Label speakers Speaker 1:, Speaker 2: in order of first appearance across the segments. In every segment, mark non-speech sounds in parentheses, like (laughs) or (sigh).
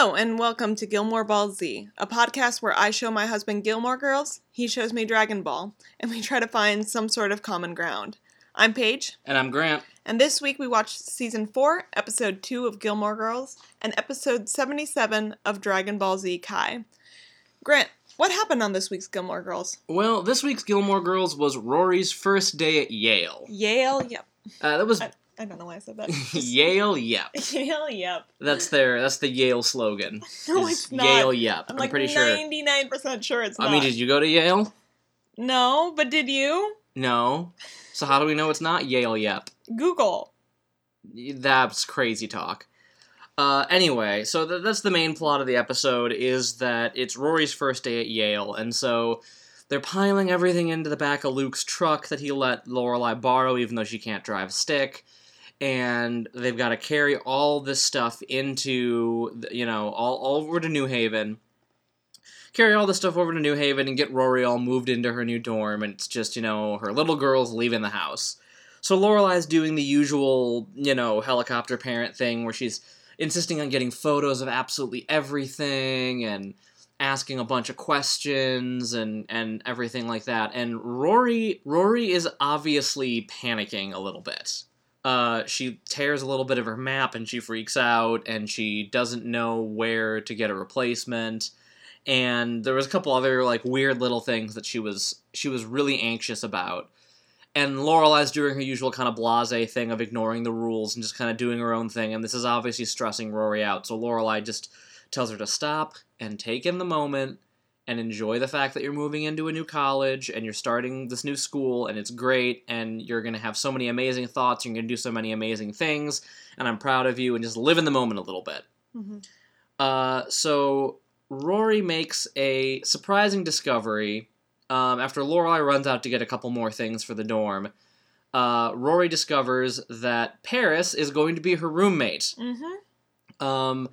Speaker 1: Hello, and welcome to Gilmore Ball Z, a podcast where I show my husband Gilmore Girls, he shows me Dragon Ball, and we try to find some sort of common ground. I'm Paige,
Speaker 2: And I'm Grant.
Speaker 1: and this week we watched season 4, episode 2 of Gilmore Girls, and episode 77 of Dragon Ball Z Kai. Grant, what happened on this week's Gilmore Girls?
Speaker 2: Well, this week's Gilmore Girls was Rory's first day at Yale.
Speaker 1: Yale, yep.
Speaker 2: Uh, that was
Speaker 1: I, I don't know why I said that. (laughs)
Speaker 2: Yale Yep. (laughs)
Speaker 1: Yale, yep.
Speaker 2: That's their that's the Yale slogan. (laughs)
Speaker 1: No, it's not.
Speaker 2: Yale Yep.
Speaker 1: I'm
Speaker 2: I'm,
Speaker 1: like
Speaker 2: pretty sure.
Speaker 1: 99% sure it's not.
Speaker 2: I mean, did you go to Yale?
Speaker 1: No, but did you?
Speaker 2: No. So how do we know it's not Yale Yep?
Speaker 1: Google.
Speaker 2: That's crazy talk. Uh, anyway, so th- that's the main plot of the episode is that it's Rory's first day at Yale, and so they're piling everything into the back of Luke's truck that he let Lorelai borrow, even though she can't drive a stick. And they've got to carry all this stuff into, you know, all, all over to New Haven. Carry all this stuff over to New Haven and get Rory all moved into her new dorm, and it's just, you know, her little girl's leaving the house. So Lorelai's doing the usual, you know, helicopter parent thing where she's insisting on getting photos of absolutely everything and asking a bunch of questions and and everything like that. And Rory Rory is obviously panicking a little bit. Uh, she tears a little bit of her map and she freaks out and she doesn't know where to get a replacement. And there was a couple other like weird little things that she was she was really anxious about and Lorelai's doing her usual kind of blase thing of ignoring the rules and just kind of doing her own thing, and this is obviously stressing Rory out. So Lorelai just tells her to stop and take in the moment and enjoy the fact that you're moving into a new college and you're starting this new school and it's great and you're gonna have so many amazing thoughts, and you're gonna do so many amazing things, and I'm proud of you and just live in the moment a little bit.
Speaker 1: Mm-hmm.
Speaker 2: Uh, so Rory makes a surprising discovery um, after Lorelai runs out to get a couple more things for the dorm. Uh, Rory discovers that Paris is going to be her roommate.
Speaker 1: Mm-hmm.
Speaker 2: Um,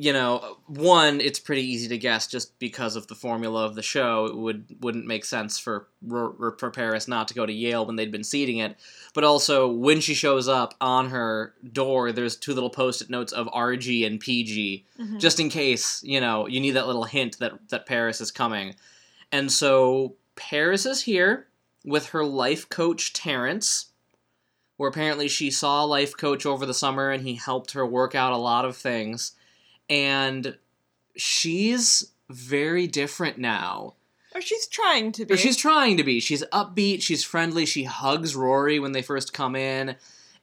Speaker 2: you know, one, it's pretty easy to guess just because of the formula of the show. It would wouldn't make sense for for Paris not to go to Yale when they'd been seeding it. But also, when she shows up on her door, there's two little post-it notes of RG and PG
Speaker 1: Mm-hmm.
Speaker 2: just in case you know you need that little hint that that Paris is coming. And so Paris is here with her life coach Terrence, where apparently she saw a life coach over the summer and he helped her work out a lot of things. And she's very different now.
Speaker 1: or she's trying to be.
Speaker 2: Or she's trying to be. She's upbeat, she's friendly, she hugs Rory when they first come in,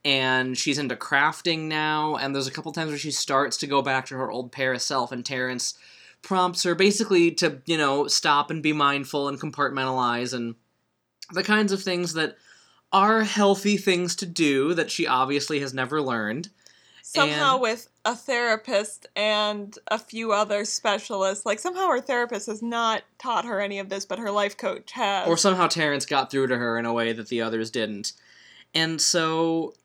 Speaker 2: and she's into crafting now. And there's a couple times where she starts to go back to her old Paris self, and Terrence prompts her basically to, you know, stop and be mindful and compartmentalize and the kinds of things that are healthy things to do that she obviously has never learned.
Speaker 1: Somehow
Speaker 2: and-
Speaker 1: with a therapist and a few other specialists. Like somehow her therapist has not taught her any of this, but her life coach has.
Speaker 2: or somehow Terrence got through to her in a way that the others didn't. And so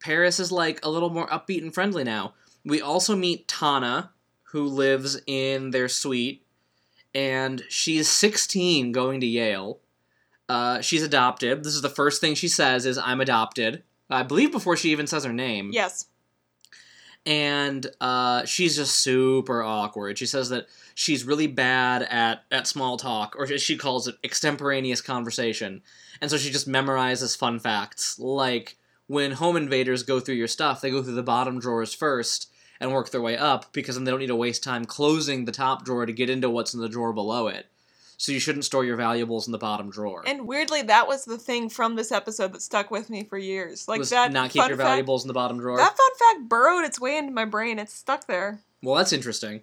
Speaker 2: Paris is like a little more upbeat and friendly now. We also meet Tanna, who lives in their suite, and she's 16 going to Yale. Uh, she's adopted. This is the first thing she says is I'm adopted. I believe before she even says her name
Speaker 1: yes.
Speaker 2: And uh, she's just super awkward. She says that she's really bad at, at small talk, or she calls it, extemporaneous conversation. And so she just memorizes fun facts. Like when home invaders go through your stuff, they go through the bottom drawers first and work their way up because then they don't need to waste time closing the top drawer to get into what's in the drawer below it. So you shouldn't store your valuables in the bottom drawer.
Speaker 1: And weirdly, that was the thing from this episode that stuck with me for years. Like
Speaker 2: Was
Speaker 1: that.
Speaker 2: not keep your
Speaker 1: fact-
Speaker 2: valuables in the bottom drawer.
Speaker 1: That fun fact burrowed its way into my brain. It's stuck there.
Speaker 2: Well, that's interesting.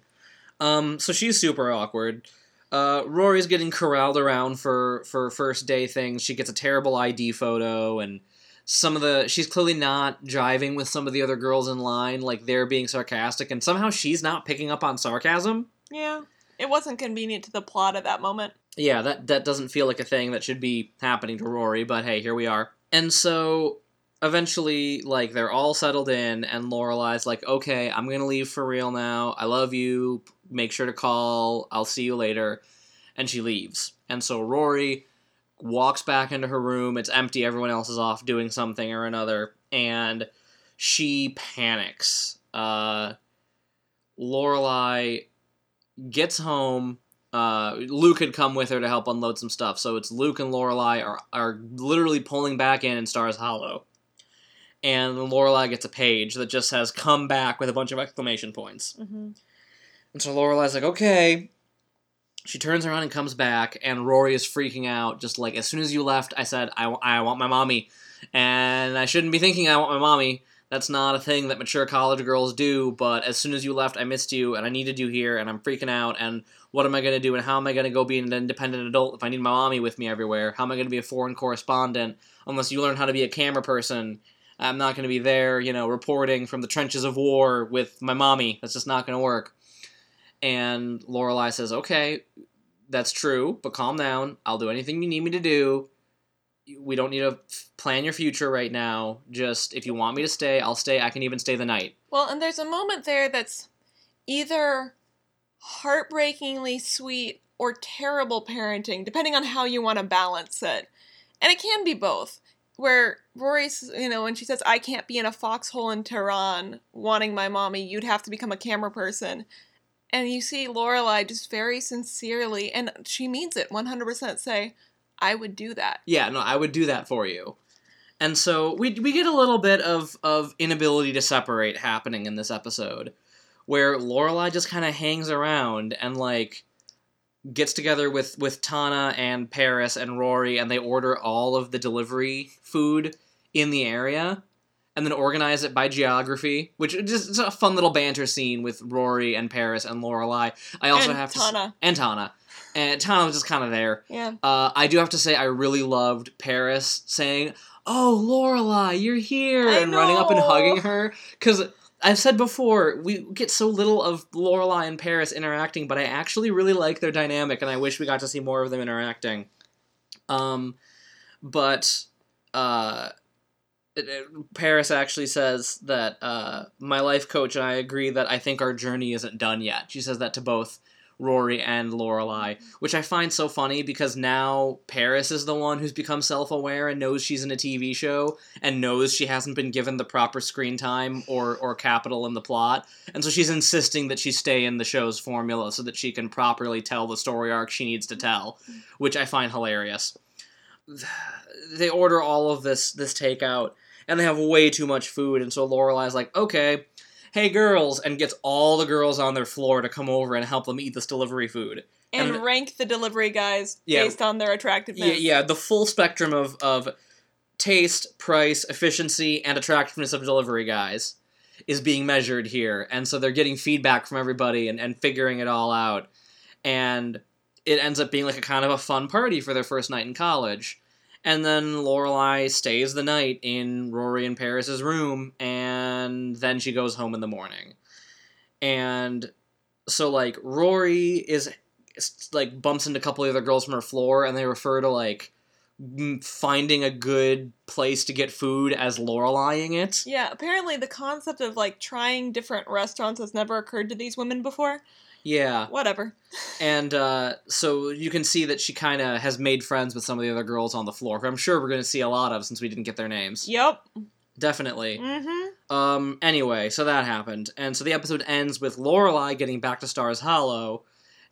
Speaker 2: Um, so she's super awkward. Uh, Rory's getting corralled around for for first day things. She gets a terrible ID photo, and some of the she's clearly not jiving with some of the other girls in line. Like they're being sarcastic, and somehow she's not picking up on sarcasm.
Speaker 1: Yeah. It wasn't convenient to the plot at that moment.
Speaker 2: Yeah, that that doesn't feel like a thing that should be happening to Rory, but hey, here we are. And so eventually, like they're all settled in, and Lorelai's like, "Okay, I'm gonna leave for real now. I love you. Make sure to call. I'll see you later." And she leaves. And so Rory walks back into her room. It's empty. Everyone else is off doing something or another, and she panics. Uh, Lorelai gets home. Uh, Luke had come with her to help unload some stuff, so it's Luke and Lorelai are are literally pulling back in in Stars Hollow, and Lorelai gets a page that just says "Come back" with a bunch of exclamation points.
Speaker 1: Mm-hmm.
Speaker 2: And so Lorelai's like, "Okay." She turns around and comes back, and Rory is freaking out. Just like as soon as you left, I said, "I, I want my mommy," and I shouldn't be thinking I want my mommy. That's not a thing that mature college girls do, but as soon as you left, I missed you, and I needed you here, and I'm freaking out, and what am I going to do, and how am I going to go be an independent adult if I need my mommy with me everywhere? How am I going to be a foreign correspondent unless you learn how to be a camera person? I'm not going to be there, you know, reporting from the trenches of war with my mommy. That's just not going to work. And Lorelai says, okay, that's true, but calm down. I'll do anything you need me to do we don't need to plan your future right now. Just if you want me to stay, I'll stay. I can even stay the night.
Speaker 1: Well, and there's a moment there that's either heartbreakingly sweet or terrible parenting, depending on how you want to balance it. And it can be both. Where Rory's, you know, when she says, I can't be in a foxhole in Tehran wanting my mommy, you'd have to become a camera person. And you see Lorelai just very sincerely, and she means it 100%, say, I would do that.
Speaker 2: Yeah, no, I would do that for you. And so we we get a little bit of of inability to separate happening in this episode, where Lorelai just kind of hangs around and like gets together with with Tanna and Paris and Rory, and they order all of the delivery food in the area, and then organize it by geography, which is just it's a fun little banter scene with Rory and Paris and Lorelai. I also
Speaker 1: and
Speaker 2: have to
Speaker 1: Tanna.
Speaker 2: and Tanna. And Tanna was just kind of there.
Speaker 1: Yeah.
Speaker 2: Uh, I do have to say, I really loved Paris saying, "Oh, Lorelai, you're here,"
Speaker 1: I
Speaker 2: and running up and hugging her. Because I've said before, we get so little of Lorelai and Paris interacting, but I actually really like their dynamic, and I wish we got to see more of them interacting. Um, but uh, it- it- Paris actually says that uh, my life coach and I agree that I think our journey isn't done yet. She says that to both Rory and Lorelai, which I find so funny because now Paris is the one who's become self-aware and knows she's in a TV show and knows she hasn't been given the proper screen time or or capital in the plot, and so she's insisting that she stay in the show's formula so that she can properly tell the story arc she needs to tell, which I find hilarious. (sighs) They order all of this this takeout and they have way too much food, and so Lorelai's like, okay, hey girls, and gets all the girls on their floor to come over and help them eat this delivery food.
Speaker 1: And,
Speaker 2: And-
Speaker 1: rank the delivery guys
Speaker 2: Yeah.
Speaker 1: based on their attractiveness.
Speaker 2: Yeah, yeah, the full spectrum of, of taste, price, efficiency, and attractiveness of delivery guys is being measured here. And so they're getting feedback from everybody and, and figuring it all out. And it ends up being like a kind of a fun party for their first night in college. And then Lorelai stays the night in Rory and Paris's room, and then she goes home in the morning. And so like Rory is like bumps into a couple of other girls from her floor, and they refer to like finding a good place to get food as Lorelaiing it.
Speaker 1: Yeah, apparently the concept of like trying different restaurants has never occurred to these women before.
Speaker 2: Yeah,
Speaker 1: Whatever.
Speaker 2: and uh, so you can see that she kind of has made friends with some of the other girls on the floor, who I'm sure we're going to see a lot of since we didn't get their names.
Speaker 1: Yep.
Speaker 2: Definitely.
Speaker 1: Mm-hmm.
Speaker 2: Um. Anyway, so that happened, and so the episode ends with Lorelai getting back to Stars Hollow,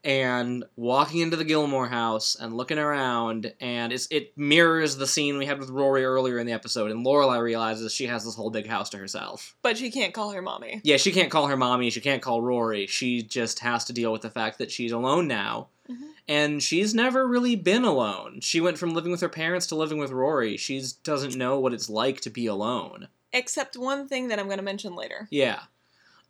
Speaker 2: and walking into the Gilmore house and looking around, and it's, it mirrors the scene we had with Rory earlier in the episode. And Lorelai realizes she has this whole big house to herself.
Speaker 1: But she can't call her mommy.
Speaker 2: Yeah, she can't call her mommy. She can't call Rory. She just has to deal with the fact that she's alone now.
Speaker 1: Mhm.
Speaker 2: And she's never really been alone. She went from living with her parents to living with Rory. She doesn't know what it's like to be alone.
Speaker 1: Except one thing that I'm going to mention later.
Speaker 2: Yeah.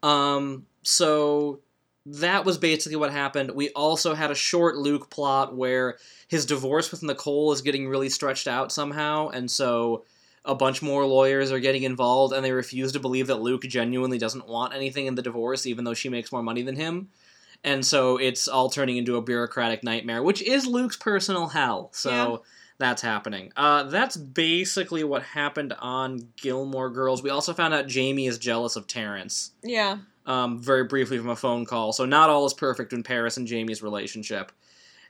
Speaker 2: Um, so that was basically what happened. We also had a short Luke plot where his divorce with Nicole is getting really stretched out somehow, and so a bunch more lawyers are getting involved, and they refuse to believe that Luke genuinely doesn't want anything in the divorce, even though she makes more money than him. And so it's all turning into a bureaucratic nightmare, which is Luke's personal hell. So
Speaker 1: Yeah.
Speaker 2: that's happening. Uh, that's basically what happened on Gilmore Girls. We also found out Jamie is jealous of Terrence
Speaker 1: Yeah.
Speaker 2: Um, very briefly from a phone call. So not all is perfect in Paris and Jamie's relationship.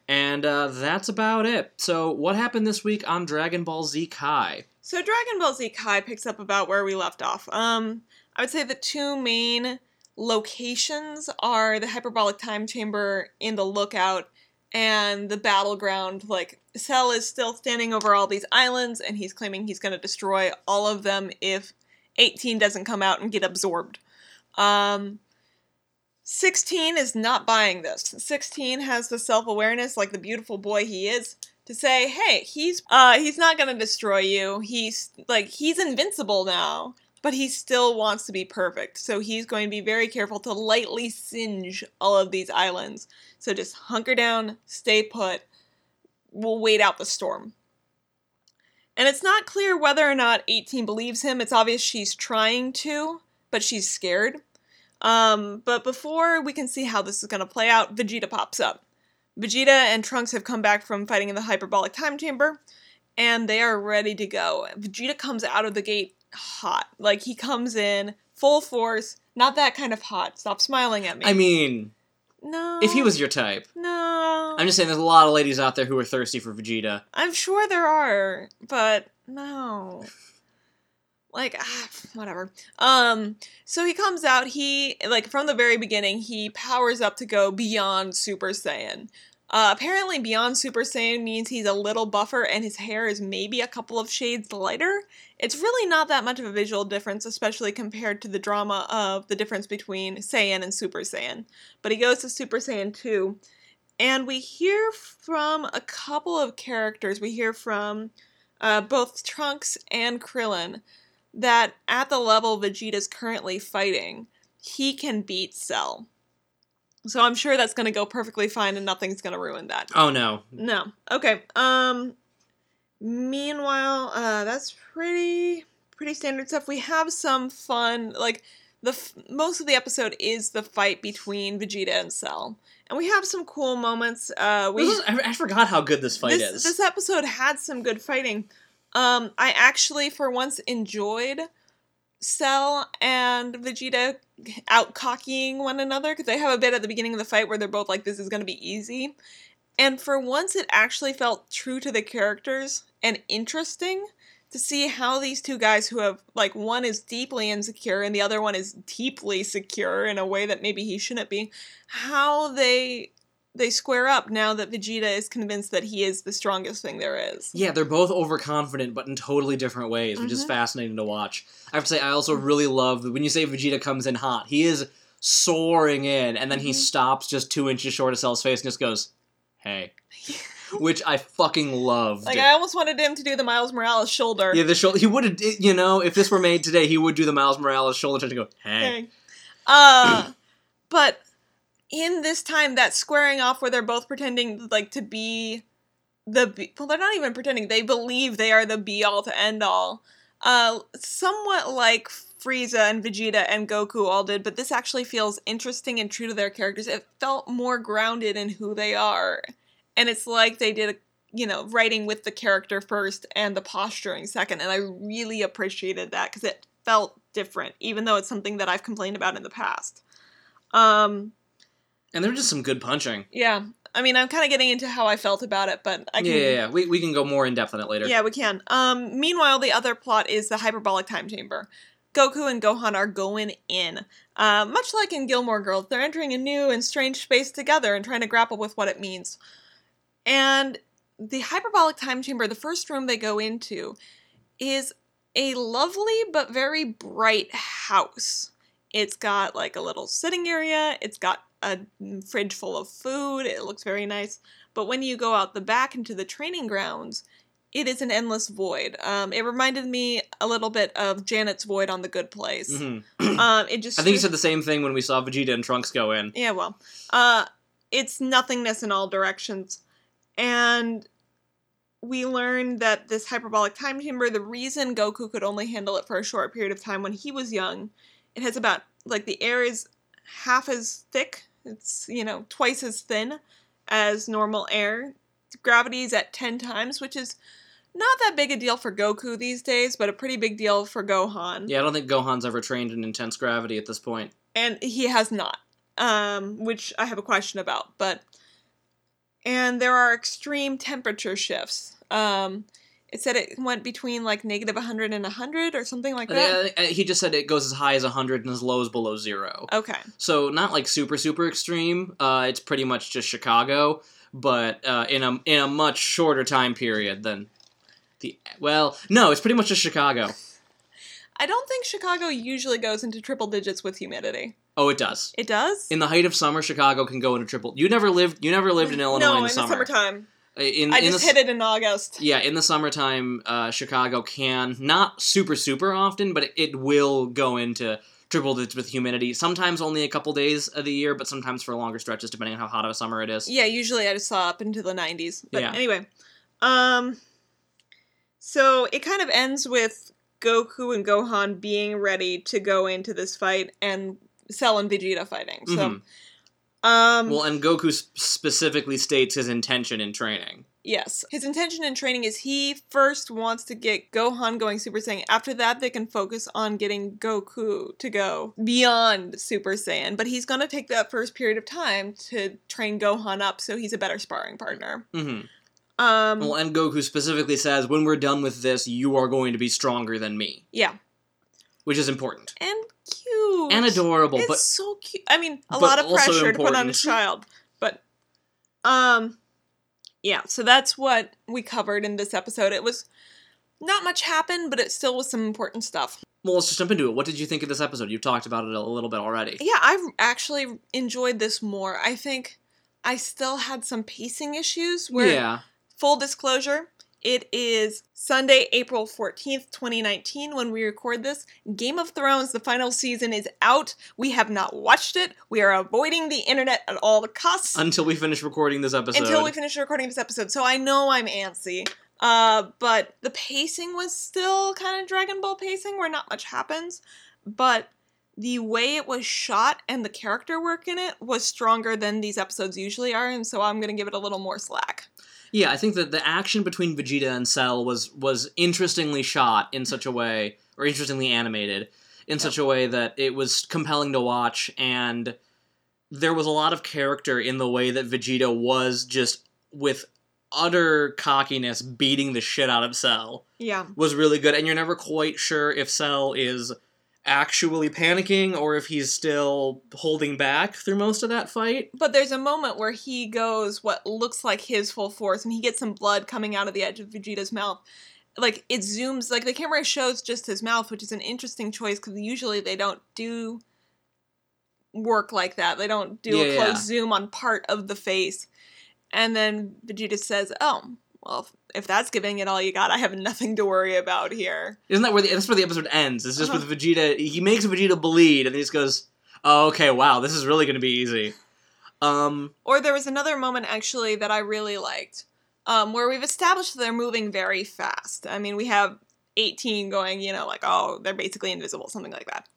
Speaker 2: And uh, that's about it. So what happened this week on Dragon Ball Z Kai?
Speaker 1: So Dragon Ball Z Kai picks up about where we left off. Um, I would say the two main locations are the hyperbolic time chamber in the lookout and the battleground. Like, Cell is still standing over all these islands, and he's claiming he's going to destroy all of them if 18 doesn't come out and get absorbed. Um, 16 is not buying this. 16 has the self awareness, like the beautiful boy he is, to say, hey, he's uh he's not gonna destroy you. He's like he's invincible now, but he still wants to be perfect. So he's going to be very careful to lightly singe all of these islands. So just hunker down, stay put. We'll wait out the storm. And it's not clear whether or not 18 believes him. It's obvious she's trying to, but she's scared. Um, but before we can see how this is going to play out, Vegeta pops up. Vegeta and Trunks have come back from fighting in the hyperbolic time chamber, and they are ready to go. Vegeta comes out of the gate hot. Like, he comes in full force, not that kind of hot. Stop smiling at me.
Speaker 2: I mean,
Speaker 1: no.
Speaker 2: if he was your type.
Speaker 1: No.
Speaker 2: I'm just saying there's a lot of ladies out there who are thirsty for Vegeta.
Speaker 1: I'm sure there are, but no. Like ah, whatever. Um so he comes out, he like from the very beginning, he powers up to go beyond Super Saiyan. Uh, apparently beyond Super Saiyan means he's a little buffer and his hair is maybe a couple of shades lighter. It's really not that much of a visual difference, especially compared to the drama of the difference between Saiyan and Super Saiyan. But he goes to Super Saiyan 2, and we hear from a couple of characters. We hear from uh, both Trunks and Krillin that at the level Vegeta's currently fighting, he can beat Cell. So I'm sure that's going to go perfectly fine and nothing's going to ruin that.
Speaker 2: Oh no.
Speaker 1: No. Okay. Um meanwhile, uh that's pretty pretty standard stuff. We have some fun like the f- most of the episode is the fight between Vegeta and Cell. And we have some cool moments. Uh we
Speaker 2: is- I, I forgot how good this fight
Speaker 1: this,
Speaker 2: is.
Speaker 1: this episode had some good fighting. Um, I actually, for once, enjoyed Cell and Vegeta out cockying one another because they have a bit at the beginning of the fight where they're both like, "This is going to be easy," and for once, it actually felt true to the characters and interesting to see how these two guys who have like one is deeply insecure and the other one is deeply secure in a way that maybe he shouldn't be how they they square up now that Vegeta is convinced that he is the strongest thing there is.
Speaker 2: Yeah, they're both overconfident, but in totally different ways, which is
Speaker 1: Mhm.
Speaker 2: fascinating to watch. I have to say, I also really love that when you say Vegeta comes in hot, he is soaring in, and then he
Speaker 1: Mhm.
Speaker 2: stops just two inches short of Cell's face and just goes, "Hey," (laughs) which I fucking loved.
Speaker 1: Like I almost wanted him to do the Miles Morales shoulder.
Speaker 2: yeah, the shoulder. He would have, you know, if this were made today, he would do the Miles Morales shoulder touch and go, "Hey."
Speaker 1: Dang. Uh, but in this time, that squaring off where they're both pretending like to be the be- well, they're not even pretending. They believe they are the be all to end all. Uh, somewhat like Frieza and Vegeta and Goku all did, but this actually feels interesting and true to their characters. It felt more grounded in who they are, and it's like they did. You know, writing with the character first and the posturing second, and I really appreciated that because it felt different, even though it's something that I've complained about in the past. Um,
Speaker 2: And they're just some good punching.
Speaker 1: yeah, I mean, I'm kind of getting into how I felt about it, but I can.
Speaker 2: yeah, yeah, yeah. We, we can go more in depth on it later.
Speaker 1: Yeah, we can. Um, meanwhile, the other plot is the hyperbolic time chamber. Goku and Gohan are going in. Uh, much like in Gilmore Girls, they're entering a new and strange space together and trying to grapple with what it means. And the hyperbolic time chamber, the first room they go into, is a lovely but very bright house. It's got like a little sitting area, it's got a fridge full of food, it looks very nice. But when you go out the back into the training grounds, it is an endless void. Um, it reminded me a little bit of Janet's void on The Good Place.
Speaker 2: Mhm. (clears throat)
Speaker 1: Um, it just
Speaker 2: I think you said the same thing when we saw Vegeta and Trunks go in.
Speaker 1: yeah, well, uh, it's nothingness in all directions, and we learned that this hyperbolic time chamber, the reason Goku could only handle it for a short period of time when he was young, it has about like the air is half as thick. It's you know twice as thin as normal air. Gravity is at ten times, which is not that big a deal for Goku these days, but a pretty big deal for Gohan
Speaker 2: Yeah, I don't think Gohan's ever trained in intense gravity at this point.
Speaker 1: and he has not um which i have a question about but and there are extreme temperature shifts um It said it went between like negative 100 and 100 or something like that.
Speaker 2: think- he just said it goes as high as 100 and as low as below zero.
Speaker 1: Okay.
Speaker 2: So not like super super extreme. Uh, it's pretty much just Chicago, but uh, in a in a much shorter time period than the well, no, it's pretty much just Chicago.
Speaker 1: I don't think Chicago usually goes into triple digits with humidity.
Speaker 2: Oh, it does.
Speaker 1: It does?
Speaker 2: In the height of summer, Chicago can go into triple. You never lived. You never lived in (laughs) Illinois
Speaker 1: no,
Speaker 2: in
Speaker 1: in
Speaker 2: the
Speaker 1: the summertime.
Speaker 2: In,
Speaker 1: I
Speaker 2: in
Speaker 1: just
Speaker 2: the,
Speaker 1: hit it in August.
Speaker 2: Yeah, in the summertime, uh, Chicago can not super super often, but it, it will go into triple digits with humidity. Sometimes only a couple days of the year, but sometimes for longer stretches, depending on how hot of a summer it is.
Speaker 1: Yeah, usually I just saw up into the 90s. But
Speaker 2: Yeah.
Speaker 1: anyway, um, so it kind of ends with Goku and Gohan being ready to go into this fight and Cell and Vegeta fighting. So,
Speaker 2: Mhm.
Speaker 1: Um,
Speaker 2: Well, and Goku specifically states his intention in training.
Speaker 1: yes, his intention in training is he first wants to get Gohan going Super Saiyan. After that, they can focus on getting Goku to go beyond Super Saiyan. But he's going to take that first period of time to train Gohan up so he's a better sparring partner.
Speaker 2: hmm
Speaker 1: Um,
Speaker 2: Well, and Goku specifically says, "When we're done with this, you are going to be stronger than me,"
Speaker 1: yeah.
Speaker 2: Which is important
Speaker 1: and cute
Speaker 2: and adorable.
Speaker 1: It's
Speaker 2: but
Speaker 1: so cute. I mean, a lot of pressure to put on a child, but um, yeah. So that's what we covered in this episode. It was not much happened, but it still was some important stuff.
Speaker 2: well, let's just jump into it. What did you think of this episode? You've talked about it a little bit already.
Speaker 1: Yeah, I've actually enjoyed this more. I think I still had some pacing issues. Where
Speaker 2: yeah.
Speaker 1: full disclosure. It is Sunday, April 14th, 2019, when we record this. Game of Thrones, the final season, is out. We have not watched it. We are avoiding the internet at all costs
Speaker 2: Until we finish recording this episode.
Speaker 1: until we finish recording this episode. So I know I'm antsy. Uh, but the pacing was still kind of Dragon Ball pacing, where not much happens. But the way it was shot and the character work in it was stronger than these episodes usually are, and so I'm gonna give it a little more slack.
Speaker 2: Yeah, I think that the action between Vegeta and Cell was was interestingly shot in such a way, or interestingly animated in such a way that it was compelling to watch, and there was a lot of character in the way that Vegeta was just with utter cockiness beating the shit out of Cell
Speaker 1: Yeah.
Speaker 2: was really good, and you're never quite sure if Cell is actually panicking or if he's still holding back through most of that fight.
Speaker 1: But there's a moment where he goes what looks like his full force and he gets some blood coming out of the edge of Vegeta's mouth. Like it zooms, like the camera shows just his mouth, which is an interesting choice because usually they don't do work like that. They don't do a close
Speaker 2: yeah.
Speaker 1: zoom on part of the face. And then Vegeta says, Oh, well, if, that's giving it all you got, I have nothing to worry about here.
Speaker 2: Isn't that where the that's where the episode ends? It's just
Speaker 1: Uh-huh.
Speaker 2: with Vegeta. He makes Vegeta bleed, and he just goes, "Oh, okay, wow, this is really going to be easy." Um,
Speaker 1: Or there was another moment actually that I really liked, um, where we've established they're moving very fast. I mean, we have 18 going, you know, like, oh, they're basically invisible, something like that.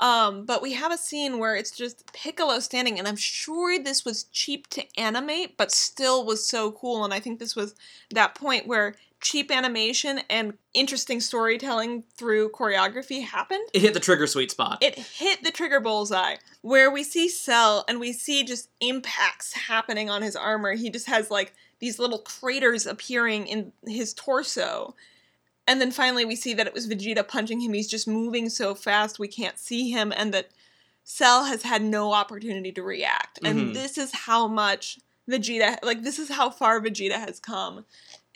Speaker 1: Um, but we have a scene where it's just Piccolo standing, and I'm sure this was cheap to animate, but still was so cool. And I think this was that point where cheap animation and interesting storytelling through choreography happened
Speaker 2: it hit the trigger sweet spot.
Speaker 1: it hit the trigger bullseye where we see Cell and we see just impacts happening on his armor. He just has like these little craters appearing in his torso. And then finally we see that it was Vegeta punching him. He's just moving so fast we can't see him and that Cell has had no opportunity to react. And this is how much Vegeta like this is how far Vegeta has come.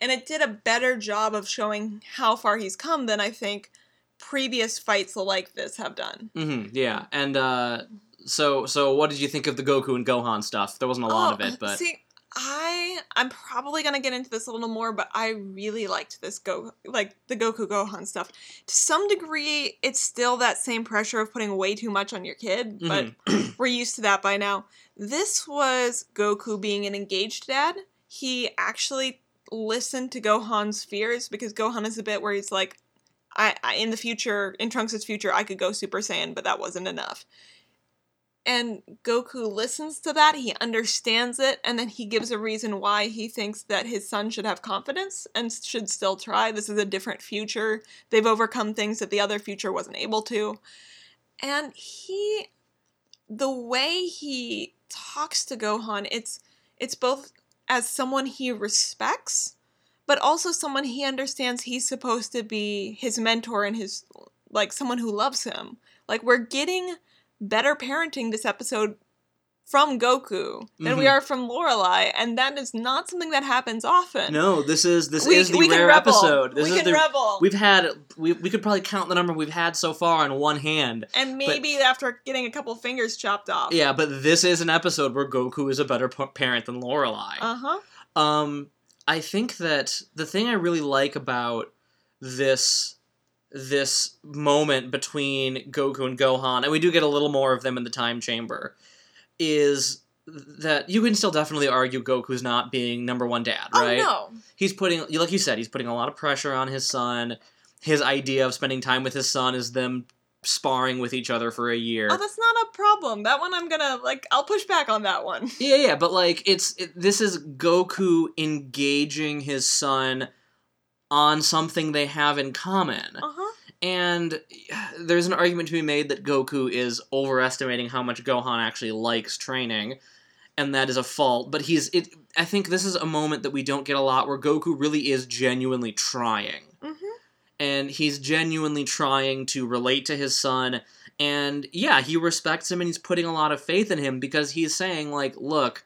Speaker 1: And it did a better job of showing how far he's come than I think previous fights like this have done.
Speaker 2: hmm yeah, and uh, so so what did you think of the Goku and Gohan stuff? There wasn't a lot of
Speaker 1: Oh,
Speaker 2: it, but
Speaker 1: see, I I'm probably gonna get into this a little more, but I really liked this go like the Goku Gohan stuff. To some degree, it's still that same pressure of putting way too much on your kid, but
Speaker 2: Mm-hmm. (clears throat)
Speaker 1: we're used to that by now. This was Goku being an engaged dad. He actually listened to Gohan's fears because Gohan is a bit where he's like, I, I in the future, in Trunks' future, I could go Super Saiyan, but that wasn't enough. And Goku listens to that, he understands it, and then he gives a reason why he thinks that his son should have confidence and should still try. This is a different future. They've overcome things that the other future wasn't able to. And he the way he talks to Gohan, it's it's both as someone he respects, but also someone he understands he's supposed to be his mentor and his like someone who loves him. Like we're getting better parenting this episode from Goku than we
Speaker 2: Mhm.
Speaker 1: are from Lorelai, and that is not something that happens often.
Speaker 2: No, this is this
Speaker 1: we,
Speaker 2: is the
Speaker 1: we can
Speaker 2: rare
Speaker 1: rebel.
Speaker 2: episode. This
Speaker 1: we
Speaker 2: is
Speaker 1: can
Speaker 2: the
Speaker 1: rebel.
Speaker 2: we've had we, we could probably count the number we've had so far on one hand.
Speaker 1: and maybe after getting a couple fingers chopped off.
Speaker 2: Yeah, but this is an episode where Goku is a better p- parent than Lorelai.
Speaker 1: Uh huh.
Speaker 2: Um, I think that the thing I really like about this this moment between Goku and Gohan, and we do get a little more of them in the time chamber, is that you can still definitely argue Goku's not being number one dad, right?
Speaker 1: Oh
Speaker 2: right?
Speaker 1: no.
Speaker 2: He's putting, like you said, he's putting a lot of pressure on his son. His idea of spending time with his son is them sparring with each other for a year.
Speaker 1: Oh, that's not a problem. That one I'm gonna like. I'll push back on that one.
Speaker 2: Yeah, yeah, but like it's it, this is Goku engaging his son on something they have in common.
Speaker 1: Uh huh.
Speaker 2: And (sighs) there's an argument to be made that Goku is overestimating how much Gohan actually likes training, and that is a fault. But he's it. I think this is a moment that we don't get a lot where Goku really is genuinely trying,
Speaker 1: Mhm.
Speaker 2: and he's genuinely trying to relate to his son. And yeah, he respects him and he's putting a lot of faith in him because he's saying like, look.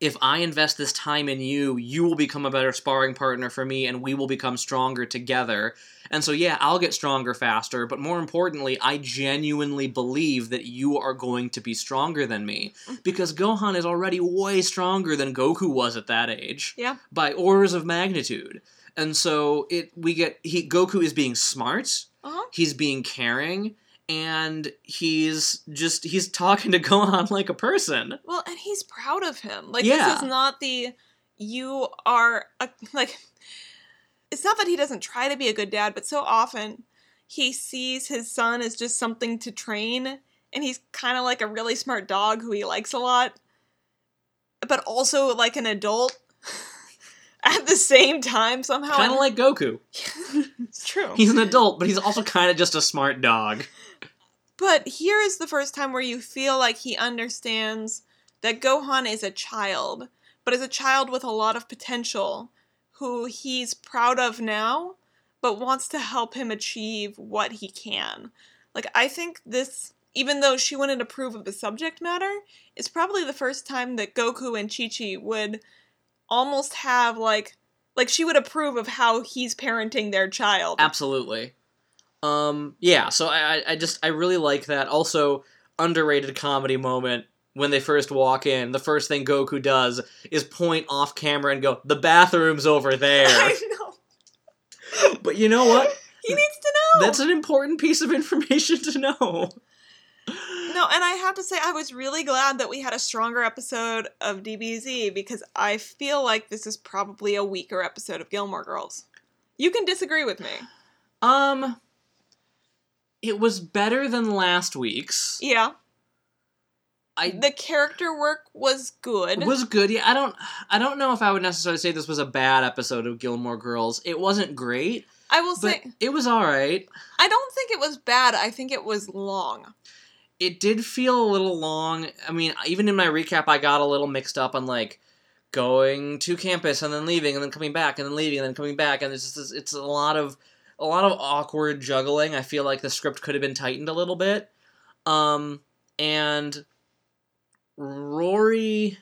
Speaker 2: If I invest this time in you, you will become a better sparring partner for me, and we will become stronger together. And so, yeah, I'll get stronger faster, but more importantly, I genuinely believe that you are going to be stronger than me. Because Gohan is already way stronger than Goku was at that age.
Speaker 1: Yeah.
Speaker 2: By orders of magnitude. And so it we get he Goku is being smart,
Speaker 1: Uh huh.
Speaker 2: he's being caring, and he's just he's talking to (laughs) Gohan like a person.
Speaker 1: Well, and he's proud of him. Like
Speaker 2: Yeah.
Speaker 1: this is not the you are a, (laughs) like. It's not that he doesn't try to be a good dad, but so often he sees his son as just something to train, and he's kind of like a really smart dog who he likes a lot, but also like an adult (laughs) at the same time somehow.
Speaker 2: Kind of like Goku.
Speaker 1: it's true.
Speaker 2: He's an adult, but he's also kind of just a smart dog.
Speaker 1: But here is the first time where you feel like he understands that Gohan is a child, but is a child with a lot of potential, who he's proud of now, but wants to help him achieve what he can. Like, I think this, even though she wouldn't approve of the subject matter, is probably the first time that Goku and Chi Chi would almost have, like, like she would approve of how he's parenting their child.
Speaker 2: Absolutely. Um, yeah, so I, I- just, I really like that. Also, underrated comedy moment when they first walk in. The first thing Goku does is point off camera and go, the bathroom's over there. (laughs)
Speaker 1: I know.
Speaker 2: but you know what? (laughs)
Speaker 1: He needs to know.
Speaker 2: That's an important piece of information to know.
Speaker 1: No, and I have to say, I was really glad that we had a stronger episode of DBZ because I feel like this is probably a weaker episode of Gilmore Girls. You can disagree with me.
Speaker 2: Um, it was better than last week's.
Speaker 1: Yeah,
Speaker 2: I
Speaker 1: the character work was good.
Speaker 2: It was good. Yeah, I don't, I don't know if I would necessarily say this was a bad episode of Gilmore Girls. It wasn't great,
Speaker 1: I will
Speaker 2: but
Speaker 1: say,
Speaker 2: it was all right.
Speaker 1: I don't think it was bad. I think it was long.
Speaker 2: it did feel a little long. I mean, even in my recap, I got a little mixed up on like going to campus and then leaving and then coming back and then leaving and then coming back, and it's just it's a lot of a lot of awkward juggling. I feel like the script could have been tightened a little bit. Um, and Rory,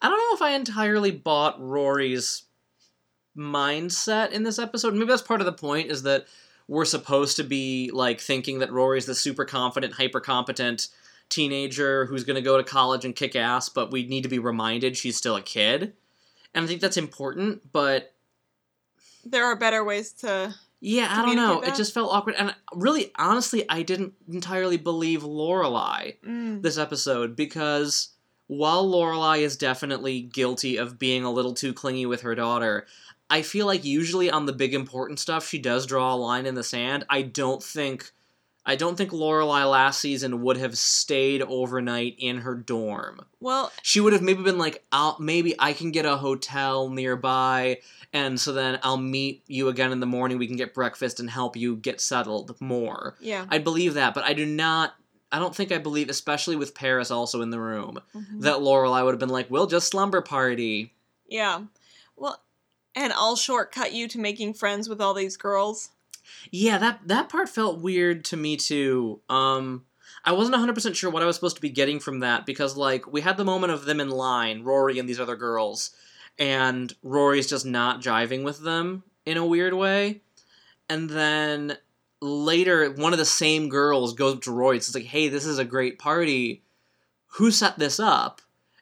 Speaker 2: I don't know if I entirely bought Rory's mindset in this episode. Maybe that's part of the point is that we're supposed to be like thinking that Rory's the super confident, hyper competent teenager who's going to go to college and kick ass, but we need to be reminded she's still a kid. And I think that's important, but
Speaker 1: There are better ways to.
Speaker 2: Yeah, I don't know.
Speaker 1: Communicate
Speaker 2: It just felt awkward. And really, honestly, I didn't entirely believe Lorelai
Speaker 1: Mm.
Speaker 2: this episode because while Lorelai is definitely guilty of being a little too clingy with her daughter, I feel like usually on the big important stuff she does draw a line in the sand. I don't think I don't think Lorelai last season would have stayed overnight in her dorm.
Speaker 1: Well,
Speaker 2: She would have maybe been like, I'll maybe I can get a hotel nearby and so then I'll meet you again in the morning we can get breakfast and help you get settled more.
Speaker 1: yeah.
Speaker 2: I believe that, but I do not. I don't think I believe, especially with Paris also in the room,
Speaker 1: Mhm.
Speaker 2: that Lorelai would have been like, "We'll just slumber party."
Speaker 1: Yeah. Well, and I'll shortcut you to making friends with all these girls.
Speaker 2: Yeah, that that part felt weird to me too. Um I wasn't 100% sure what I was supposed to be getting from that because like we had the moment of them in line, Rory and these other girls, and Rory's just not jiving with them in a weird way. And then later one of the same girls goes up to Rory and says like, "Hey, this is a great party. Who set this up?"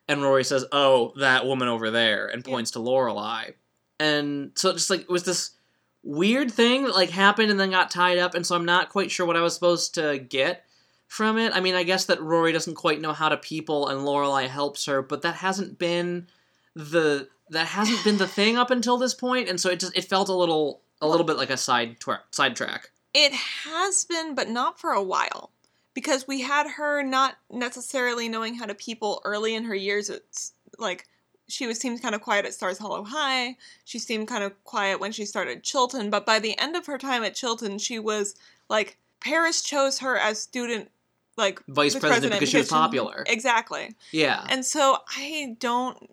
Speaker 2: And Rory says, "Oh, that woman over there," and
Speaker 1: Yeah.
Speaker 2: points to Lorelai. And so just like it was this weird thing that like happened and then got tied up, and so I'm not quite sure what I was supposed to get from it. I mean, I guess that Rory doesn't quite know how to people, and Lorelai helps her, but that hasn't been the that hasn't been the (sighs) thing up until this point, and so it just it felt a little a little bit like a side twer- sidetrack.
Speaker 1: It has been, but not for a while. Because we had her not necessarily knowing how to people early in her years. It's like she was seemed kind of quiet at Stars Hollow High. She seemed kind of quiet when she started Chilton, but by the end of her time at Chilton, she was like Paris chose her as student like
Speaker 2: Vice
Speaker 1: the
Speaker 2: president, because she was popular.
Speaker 1: Exactly.
Speaker 2: Yeah.
Speaker 1: And so I don't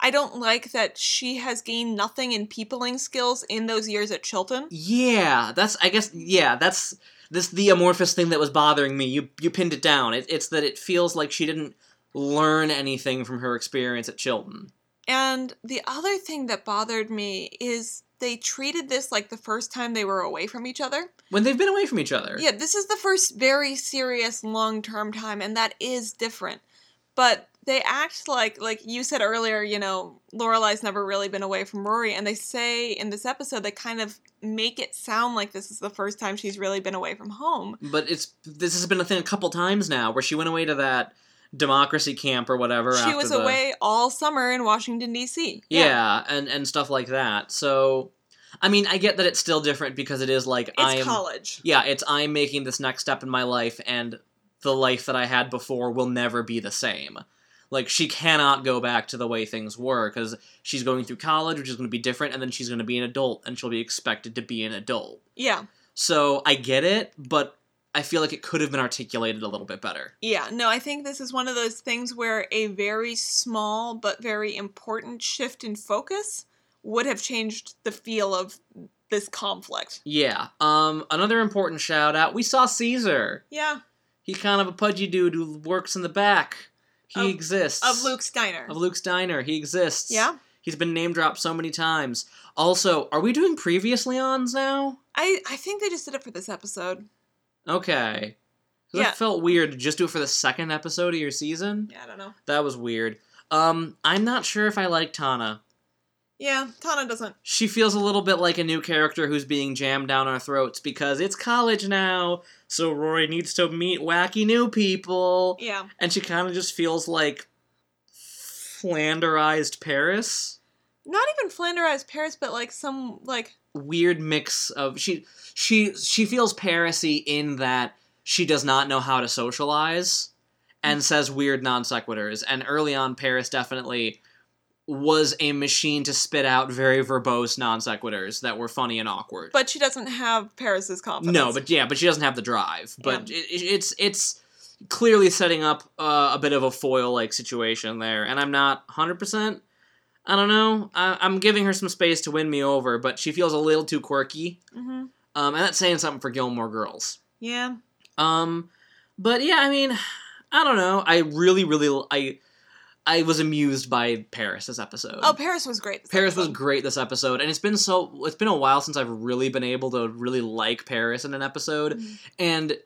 Speaker 1: I don't like that she has gained nothing in peopling skills in those years at Chilton.
Speaker 2: Yeah, that's I guess yeah, that's this the amorphous thing that was bothering me. You you pinned it down. It, it's that it feels like she didn't learn anything from her experience at Chilton.
Speaker 1: And the other thing that bothered me is they treated this like the first time they were away from each other.
Speaker 2: When they've been away from each other.
Speaker 1: Yeah, this is the first very serious long-term time and that is different. But they act like like you said earlier, you know, Lorelai's never really been away from Rory and they say in this episode they kind of make it sound like this is the first time she's really been away from home.
Speaker 2: But it's this has been a thing a couple times now where she went away to that democracy camp or whatever.
Speaker 1: She was
Speaker 2: the-
Speaker 1: away all summer in Washington D.C.
Speaker 2: Yeah. and and stuff like that. So, I mean, I get that it's still different because it is like
Speaker 1: it's
Speaker 2: I am.
Speaker 1: college.
Speaker 2: Yeah, it's I'm making this next step in my life, and the life that I had before will never be the same. Like she cannot go back to the way things were because she's going through college, which is going to be different, and then she's going to be an adult, and she'll be expected to be an adult.
Speaker 1: Yeah,
Speaker 2: So I get it, but I feel like it could have been articulated a little bit better.
Speaker 1: yeah. No, I think this is one of those things where a very small but very important shift in focus would have changed the feel of this conflict.
Speaker 2: Yeah. Um. Another important shout out. We saw Caesar.
Speaker 1: Yeah,
Speaker 2: He's kind of a pudgy dude who works in the back. He
Speaker 1: Of-
Speaker 2: exists.
Speaker 1: of Luke's Diner.
Speaker 2: Of Luke's Diner. He exists.
Speaker 1: Yeah,
Speaker 2: He's been name dropped so many times. Also, are we doing previous Leons now?
Speaker 1: I I think they just did it for this episode.
Speaker 2: Okay.
Speaker 1: Yeah.
Speaker 2: That felt weird to just do it for the second episode of your season.
Speaker 1: Yeah, I don't know.
Speaker 2: That was weird. Um, I'm not sure if I like Tanna.
Speaker 1: Yeah, Tanna doesn't.
Speaker 2: She feels a little bit like a new character who's being jammed down our throats because it's college now, so Rory needs to meet wacky new people.
Speaker 1: Yeah,
Speaker 2: And she kind of just feels like Flanderized Paris.
Speaker 1: Not even Flanderized Paris, but like some like
Speaker 2: weird mix of she she she feels Parisy in that she does not know how to socialize and says weird non sequiturs. And early on, Paris definitely was a machine to spit out very verbose non sequiturs that were funny and awkward.
Speaker 1: but she doesn't have Paris's confidence.
Speaker 2: no, but yeah, but she doesn't have the drive. But it, it- it's it's clearly setting up uh, a bit of a foil like situation there, and I'm not hundred percent. I don't know. I, I'm giving her some space to win me over, but she feels a little too quirky.
Speaker 1: hmm
Speaker 2: Um, and that's saying something for Gilmore Girls.
Speaker 1: Yeah.
Speaker 2: Um, but yeah, I mean, I don't know. I really, really, I, I was amused by Paris this episode.
Speaker 1: Oh, Paris was great. this
Speaker 2: Paris was great this episode, and it's been so. It's been a while since I've really been able to really like Paris in an episode,
Speaker 1: Mhm.
Speaker 2: and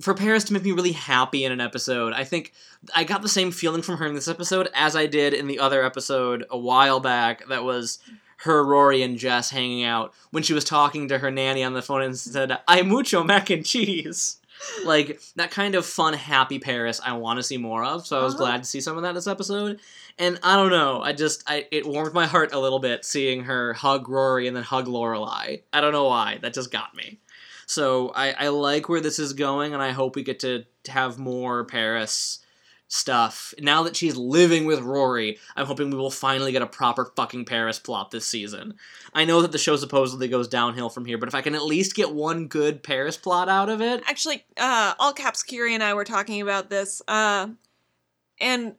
Speaker 2: for Paris to make me really happy in an episode, I think I got the same feeling from her in this episode as I did in the other episode a while back. That was her, Rory, and Jess hanging out when she was talking to her nanny on the phone and said, "I mucho mac and cheese." (laughs) Like that kind of fun, happy Paris, I want to see more of. So I was
Speaker 1: Uh-huh.
Speaker 2: glad to see some of that this episode. And I don't know, I just I it warmed my heart a little bit seeing her hug Rory and then hug Lorelai. I don't know why, that just got me. So I, I like where this is going, and I hope we get to have more Paris stuff. Now that she's living with Rory, I'm hoping we will finally get a proper fucking Paris plot this season. I know that the show supposedly goes downhill from here, but if I can at least get one good Paris plot out of it,
Speaker 1: Actually, uh, all caps Kiri and I were talking about this, uh, and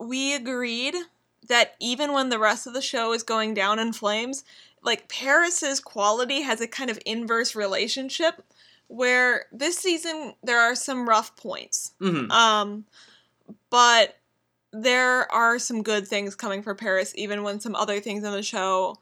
Speaker 1: we agreed that even when the rest of the show is going down in flames, like Paris's quality has a kind of inverse relationship where this season there are some rough points.
Speaker 2: hmm
Speaker 1: Um but there are some good things coming for Paris even when some other things in the show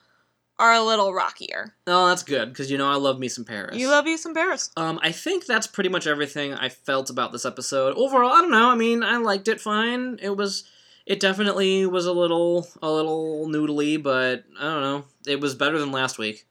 Speaker 1: are a little rockier.
Speaker 2: Oh, that's good because you know I love me some Paris.
Speaker 1: You love you some Paris.
Speaker 2: Um, I think that's pretty much everything I felt about this episode. Overall, I don't know. I mean, I liked it fine. It was, it definitely was a little, a little noodly, but I don't know. It was better than last week.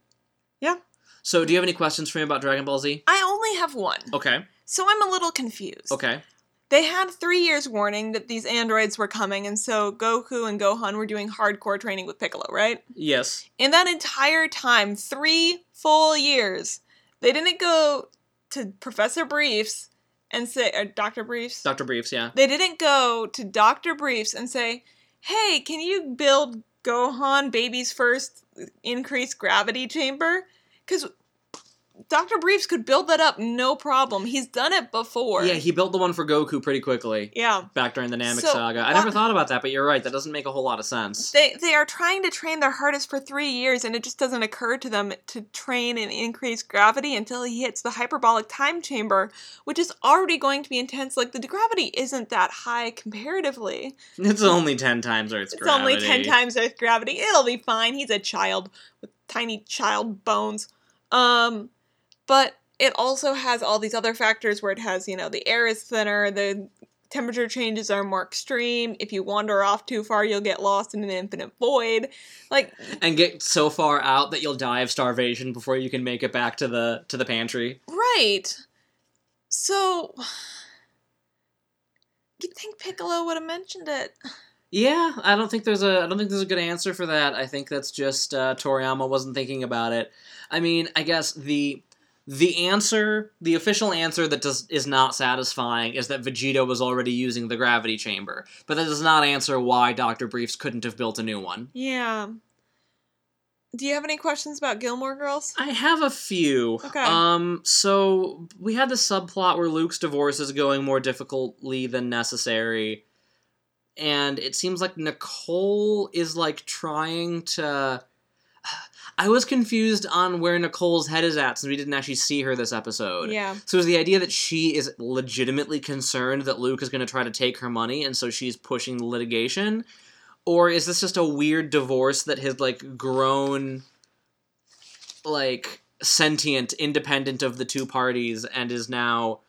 Speaker 1: Yeah.
Speaker 2: So, do you have any questions for me about Dragon Ball Z?
Speaker 1: I only have one.
Speaker 2: Okay.
Speaker 1: So I'm a little confused.
Speaker 2: Okay.
Speaker 1: They had three years warning that these androids were coming, and so Goku and Gohan were doing hardcore training with Piccolo, right?
Speaker 2: Yes.
Speaker 1: In that entire time, three full years, they didn't go to Professor Briefs and say, uh, or Dr. Briefs?
Speaker 2: Doctor Briefs. Yeah.
Speaker 1: They didn't go to Dr. Briefs and say, hey, can you build Gohan baby's first uh, increased gravity chamber? Because Dr. Briefs could build that up no problem. He's done it before.
Speaker 2: Yeah, he built the one for Goku pretty quickly
Speaker 1: Yeah.
Speaker 2: back during the Namek
Speaker 1: So,
Speaker 2: saga. I never thought about that, but you're right. That doesn't make a whole lot of sense.
Speaker 1: They they are trying to train their hardest for three years, and it just doesn't occur to them to train and increase gravity until he hits the hyperbolic time chamber, which is already going to be intense. Like the gravity isn't that high comparatively. (laughs)
Speaker 2: It's only ten times Earth's
Speaker 1: It's
Speaker 2: gravity.
Speaker 1: only ten times Earth gravity. It'll be fine. He's a child with tiny child bones. Um, but it also has all these other factors where it has, you know, the air is thinner, the temperature changes are more extreme. If you wander off too far, you'll get lost in an infinite void. Like
Speaker 2: and get so far out that you'll die of starvation before you can make it back to the to the pantry.
Speaker 1: Right. So, you'd think Piccolo would have mentioned it.
Speaker 2: Yeah, I don't think there's a I don't think there's a good answer for that. I think that's just uh, Toriyama wasn't thinking about it. I mean, I guess the the answer, the official answer that does is not satisfying is that Vegeta was already using the gravity chamber, but that does not answer why Doctor Briefs couldn't have built a new one.
Speaker 1: Yeah. Do you have any questions about Gilmore Girls?
Speaker 2: I have a few.
Speaker 1: Okay.
Speaker 2: Um, so we had the subplot where Luke's divorce is going more difficultly than necessary. And it seems like Nicole is like trying to I was confused on where Nicole's head is at since we didn't actually see her this episode.
Speaker 1: Yeah.
Speaker 2: So is the idea that she is legitimately concerned that Luke is going to try to take her money and so she's pushing the litigation? Or is this just a weird divorce that has like grown like sentient independent of the two parties and is now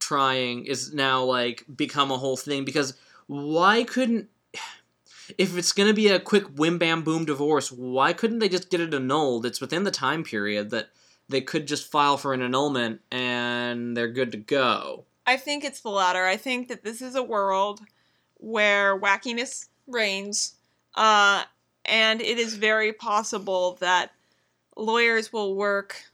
Speaker 2: trying is now like become a whole thing because why couldn't if it's going to be a quick whim bam boom divorce why couldn't they just get it annulled it's within the time period that they could just file for an annulment and they're good to go
Speaker 1: I think it's the latter. I think that this is a world where wackiness reigns, uh, and it is very possible that lawyers will work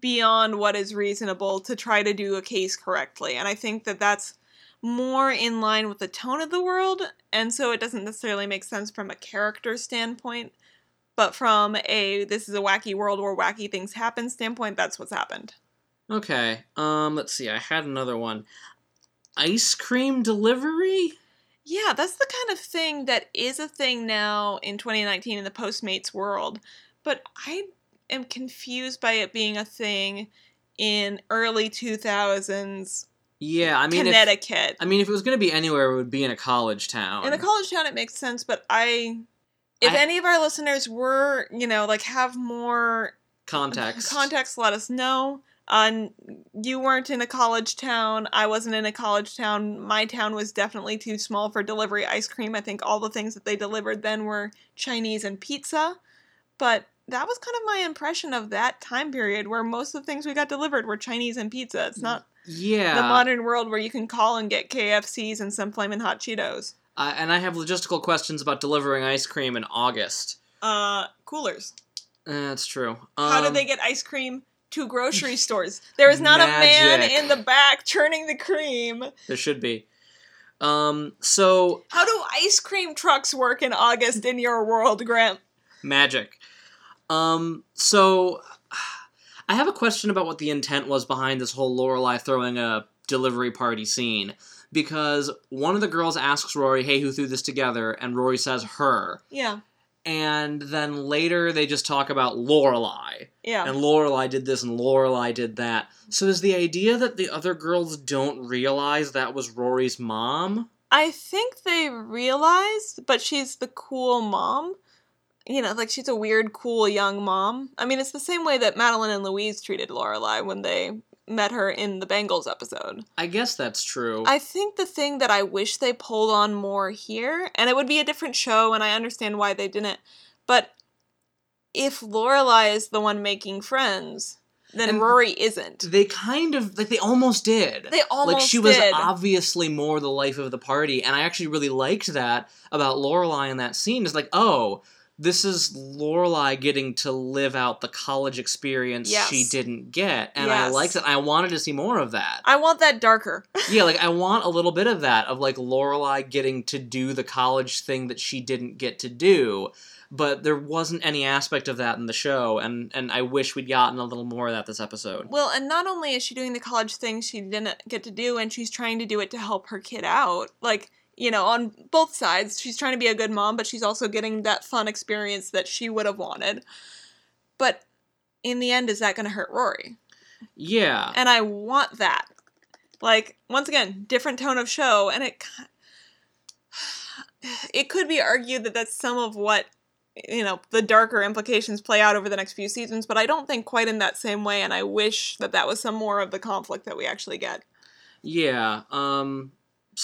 Speaker 1: beyond what is reasonable to try to do a case correctly. And I think that that's more in line with the tone of the world, and so it doesn't necessarily make sense from a character standpoint. But from a this is a wacky world where wacky things happen standpoint, that's what's happened.
Speaker 2: okay um let's see i had another one ice cream delivery
Speaker 1: Yeah, that's the kind of thing that is a thing now in 2019 in the Postmates world. But I am confused by it being a thing in early 2000s
Speaker 2: yeah i mean if, i mean if it was going to be anywhere it would be in a college town
Speaker 1: in a college town, it makes sense, but I. If
Speaker 2: I-
Speaker 1: any of our listeners were, you know, like have more
Speaker 2: context
Speaker 1: context, let us know. Uh, you weren't in a college town. I wasn't in a college town. My town was definitely too small for delivery ice cream. I think all the things that they delivered then were Chinese and pizza. But that was kind of my impression of that time period where most of the things we got delivered were Chinese and pizza. It's not
Speaker 2: yeah
Speaker 1: the modern world where you can call and get KFCs and some flaming hot Cheetos.
Speaker 2: Uh, and I have logistical questions about delivering ice cream in August.
Speaker 1: Uh, coolers.
Speaker 2: Uh, that's true.
Speaker 1: How do they get ice cream to grocery stores? There is not a man in the back churning the cream.
Speaker 2: There should be. Um, so
Speaker 1: How do ice cream trucks work in August in your world, Grant?
Speaker 2: magic. Um, so I have a question about what the intent was behind this whole Lorelai throwing a delivery party scene because one of the girls asks Rory, "Hey, who threw this together?" and Rory says her.
Speaker 1: Yeah.
Speaker 2: And then later they just talk about Lorelai.
Speaker 1: Yeah.
Speaker 2: And Lorelai did this and Lorelai did that. So is the idea that the other girls don't realize that was Rory's mom?
Speaker 1: I think they realized, but she's the cool mom. You know, like she's a weird, cool young mom. I mean, it's the same way that Madeline and Louise treated Lorelai when they met her in the Bangles episode.
Speaker 2: I guess that's true.
Speaker 1: I think the thing that I wish they pulled on more here, and it would be a different show, and I understand why they didn't, but if Lorelai is the one making friends, then
Speaker 2: And
Speaker 1: Rory isn't.
Speaker 2: they kind of like they almost did.
Speaker 1: They almost
Speaker 2: like she was
Speaker 1: did.
Speaker 2: obviously more the life of the party, and I actually really liked that about Lorelai in that scene. Is like, oh, this is Lorelai getting to live out the college experience
Speaker 1: Yes.
Speaker 2: she didn't get, and I
Speaker 1: Yes.
Speaker 2: liked it. I wanted to see more of that.
Speaker 1: I want that darker. (laughs)
Speaker 2: yeah, like I want a little bit of that of like Lorelai getting to do the college thing that she didn't get to do. But there wasn't any aspect of that in the show, and, and I wish we'd gotten a little more of that this episode.
Speaker 1: Well, and not only is she doing the college thing she didn't get to do, and she's trying to do it to help her kid out. Like, you know, on both sides, she's trying to be a good mom, but she's also getting that fun experience that she would have wanted. But in the end, is that going to hurt Rory?
Speaker 2: Yeah.
Speaker 1: And I want that. Like, once again, different tone of show, and it. (sighs) It could be argued that that's some of what you know the darker implications play out over the next few seasons but i don't think quite in that same way and i wish that that was some more of the conflict that we actually get
Speaker 2: Yeah. Um.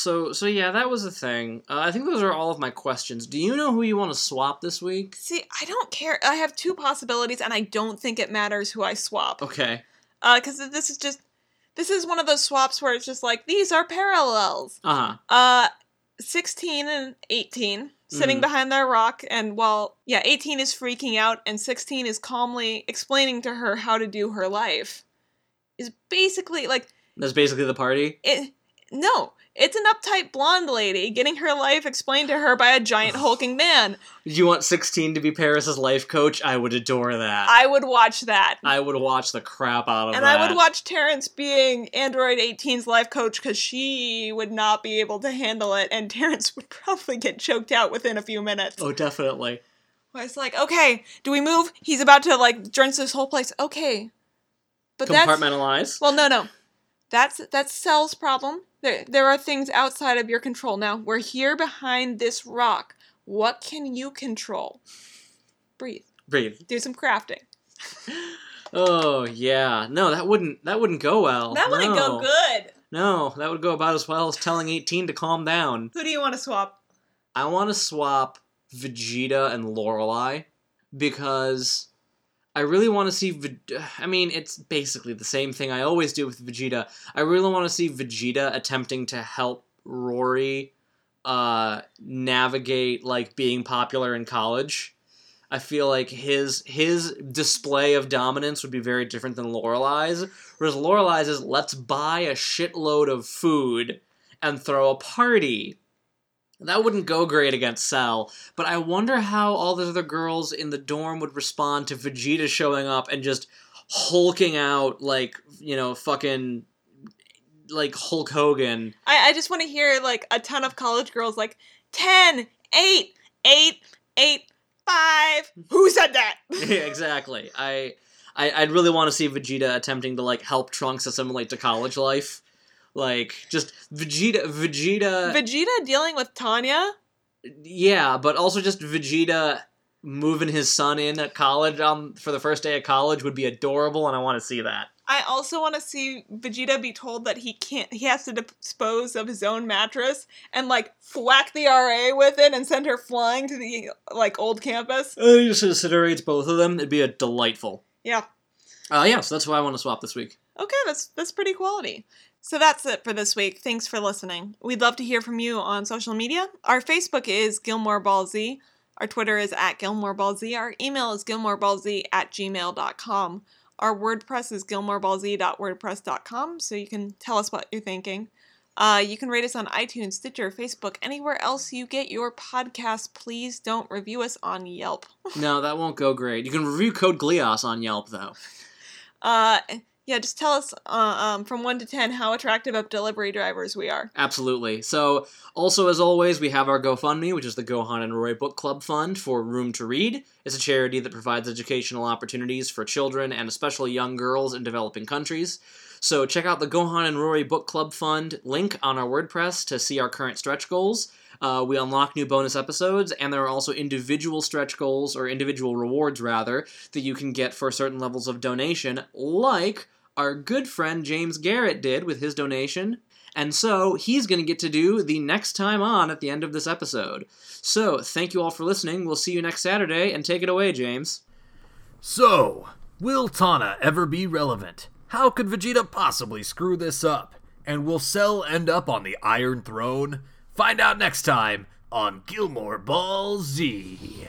Speaker 2: So so yeah, that was the thing. Uh, I think those are all of my questions. Do you know who you want to swap this week?
Speaker 1: see i don't care i have two possibilities and i don't think it matters who i swap
Speaker 2: Okay.
Speaker 1: because this is just this is one of those swaps where it's just like these are parallels
Speaker 2: Uh huh.
Speaker 1: uh 16 and 18 sitting
Speaker 2: Mhm.
Speaker 1: behind their rock and while yeah 18 is freaking out and 16 is calmly explaining to her how to do her life is basically like
Speaker 2: That's basically the party.
Speaker 1: it no it's an uptight blonde lady getting her life explained to her by a giant (sighs) hulking man
Speaker 2: you want sixteen to be Paris's life coach? I would adore that.
Speaker 1: i would watch that
Speaker 2: I would watch the crap out of
Speaker 1: and
Speaker 2: that.
Speaker 1: And I would watch Terrence being Android 18's life coach because she would not be able to handle it, and Terrence (laughs) would probably get choked out within a few minutes.
Speaker 2: Oh, definitely.
Speaker 1: Where it's like, okay, do we move? He's about to like drench this whole place. Okay, but that's
Speaker 2: Compartmentalize.
Speaker 1: well, no, no, that's that's Cell's problem. There, there are things outside of your control. Now we're here behind this rock. What can you control? Breathe.
Speaker 2: Breathe.
Speaker 1: Do some crafting. (laughs)
Speaker 2: Oh yeah. No, that wouldn't. That wouldn't go well.
Speaker 1: That wouldn't go good.
Speaker 2: No, that would go about as well as telling eighteen to calm down.
Speaker 1: Who do you want to swap?
Speaker 2: I want to swap Vegeta and Lorelai because I really want to see. I mean, it's basically the same thing I always do with Vegeta. I really want to see Vegeta attempting to help Rory uh, navigate like being popular in college. I feel like his his display of dominance would be very different than Lorelai's. Whereas Lorelai's is let's buy a shitload of food and throw a party. That wouldn't go great against Cell, but I wonder how all the other girls in the dorm would respond to Vegeta showing up and just hulking out like, you know, fucking like Hulk Hogan.
Speaker 1: I, I just want to hear like a ton of college girls like 10, 8, 8, 8, 5. Who said that? (laughs) (laughs)
Speaker 2: yeah, exactly. I, I I'd really want to see Vegeta attempting to like help Trunks assimilate to college life. Like just Vegeta Vegeta
Speaker 1: Vegeta dealing with Tanna?
Speaker 2: Yeah, but also just Vegeta moving his son in at college on for the first day of college would be adorable, and I want to see that.
Speaker 1: I also want to see Vegeta be told that he can't, he has to dispose of his own mattress and like thwack the RA with it and send her flying to the like old campus.
Speaker 2: Uh, he just incinerates both of them. It'd be a delightful.
Speaker 1: Yeah.
Speaker 2: Uh, yeah, so that's why I want to swap this week.
Speaker 1: Okay, that's that's pretty quality. So that's it for this week. Thanks for listening. We'd love to hear from you on social media. Our Facebook is Gilmore Ball Z. Our Twitter is at Gilmore Ball Z. Our email is gilmoreballz at gmail.com. Our WordPress is gilmoreballz.wordpress.com, so you can tell us what you're thinking. Uh, you can rate us on iTunes, Stitcher, Facebook, anywhere else you get your podcast. Please don't review us on Yelp.
Speaker 2: no, that won't go great. You can review Code Glios on Yelp though. (laughs)
Speaker 1: Uh, Yeah, just tell us uh, um, from 1 to 10 how attractive of delivery drivers we are.
Speaker 2: Absolutely. So, also as always, we have our GoFundMe, which is the Gohan and Rory Book Club Fund for Room to Read. It's a charity that provides educational opportunities for children and especially young girls in developing countries. So, check out the Gohan and Rory Book Club Fund link on our WordPress to see our current stretch goals. Uh, we unlock new bonus episodes, and there are also individual stretch goals, or individual rewards rather, that you can get for certain levels of donation, like our good friend James Garrett did with his donation. And so he's going to get to do the next time on at the end of this episode. So thank you all for listening. We'll see you next Saturday, and take it away, James.
Speaker 3: So, will Tanna ever be relevant? How could Vegeta possibly screw this up? And will Cell end up on the Iron Throne? Find out next time on Gilmore Ball Z.